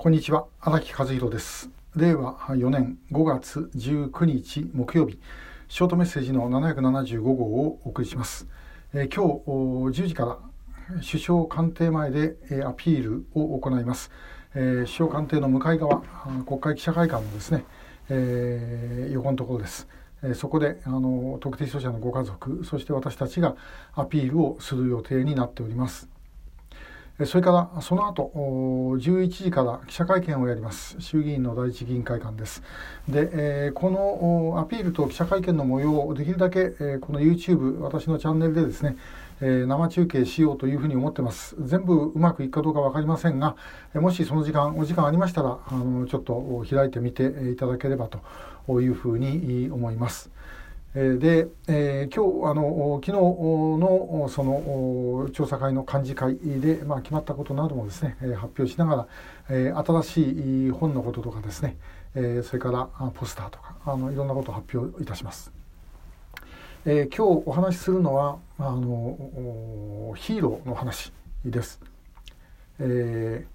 こんにちは。荒木和弘です。令和4年5月19日木曜日。ショートメッセージの775号をお送りします、えー、今日10時から首相官邸前で、えー、アピールを行います、えー、首相官邸の向かい側国会記者会館のですね、え横のところです。そこであの特定障者のご家族そして私たちがアピールをする予定になっております。それからその後11時から記者会見をやります。衆議院の第一議員会館です。で、このアピールと記者会見の模様をできるだけ、この YouTube 私のチャンネルでですね、生中継しようというふうに思ってます。全部うまくいくかどうか分かりませんがもしその時間お時間ありましたらあのちょっと開いてみていただければというふうに思います。で、えー、今日あの昨日のその調査会の幹事会で、まあ、決まったことなどもですね発表しながら、えー、新しい本のこととかですね、えー、それからポスターとかあのいろんなことを発表いたします。えー、今日お話しするのはあのヒーローの話です。え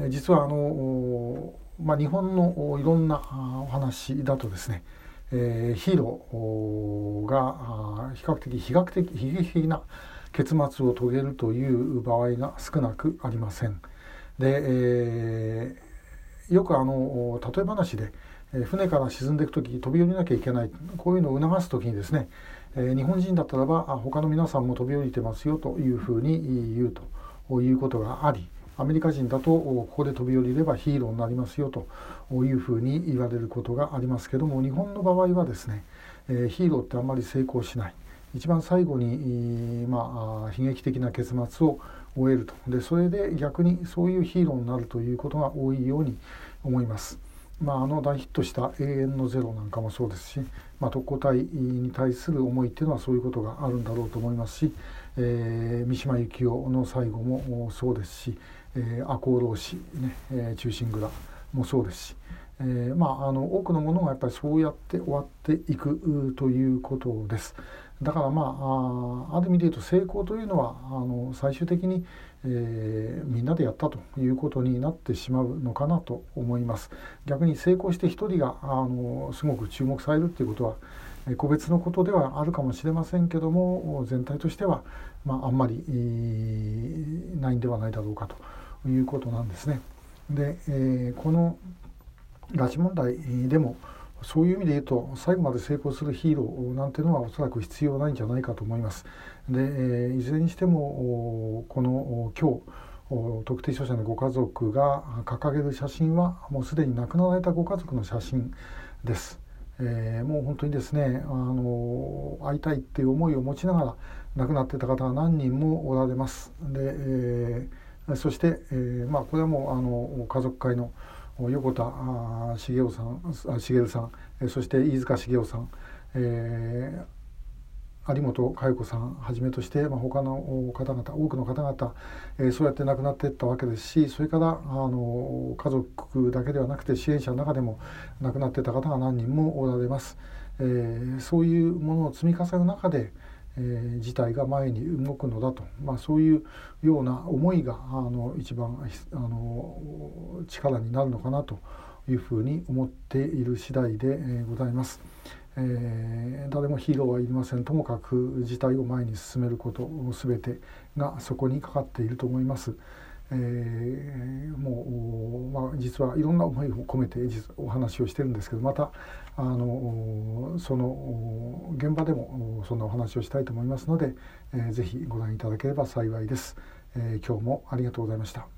ー、実はあの、まあ、日本のいろんなお話だとですねえー、ヒーローが比較的比較的悲劇的な結末を遂げるという場合が少なくありません。で、えー、よくあの例え話で船から沈んでいく時飛び降りなきゃいけないこういうのを促す時にですね、えー、日本人だったらば他の皆さんも飛び降りてますよというふうに言うということがありアメリカ人だとここで飛び降りればヒーローになりますよというふうに言われることがありますけども日本の場合はですね、えヒーローってあんまり成功しない一番最後に、まあ、悲劇的な結末を終えるとでそれで逆にそういうヒーローになるということが多いように思います。まあ、あの大ヒットした「永遠のゼロ」なんかもそうですし、まあ、特攻隊に対する思いっていうのはそういうことがあるんだろうと思いますし、えー、三島由紀夫の最後もそうですし、えー、赤穂浪士、ねえー、忠臣蔵もそうですし、えー、まああの多くのものがやっぱりそうやって終わっていくということです。だからまあある意味で言うと成功というのはあの最終的に、えー、みんなでやったということになってしまうのかなと思います。逆に成功して一人があのすごく注目されるっていうことは個別のことではあるかもしれませんけども全体としては、まあ、あんまりないんではないだろうかと。いうことなんですね。で、えー、この拉致問題でもそういう意味で言うと最後まで成功するヒーローなんていうのはおそらく必要ないんじゃないかと思います。で、えー、いずれにしてもこの今日特定障者のご家族が掲げる写真はもうすでに亡くなられたご家族の写真です。えー、もう本当にですねあの会いたいっていう思いを持ちながら亡くなってた方が何人もおられます。で、えーそして、えー、まあ、これはもうあの家族会の横田茂雄さん茂さんそして飯塚茂雄さん、えー、有本佳代子さんはじめとして、まあ、他の方々多くの方々、えー、そうやって亡くなっていったわけですしそれからあの家族だけではなくて支援者の中でも亡くなっていた方が何人もおられます。えー、そういうものを積み重ねる中で、えー、事態が前に動くのだと、まあ、そういうような思いがあの一番あの力になるのかなというふうに思っている次第で、ございます。えー、誰もヒーローはいりませんともかく事態を前に進めること全てがそこにかかっていると思います。えー、もう、まあ、実はいろんな思いを込めてお話をしてるんですけどまたあのその現場でもそんなお話をしたいと思いますので、えー、ぜひご覧いただければ幸いです、えー、今日もありがとうございました。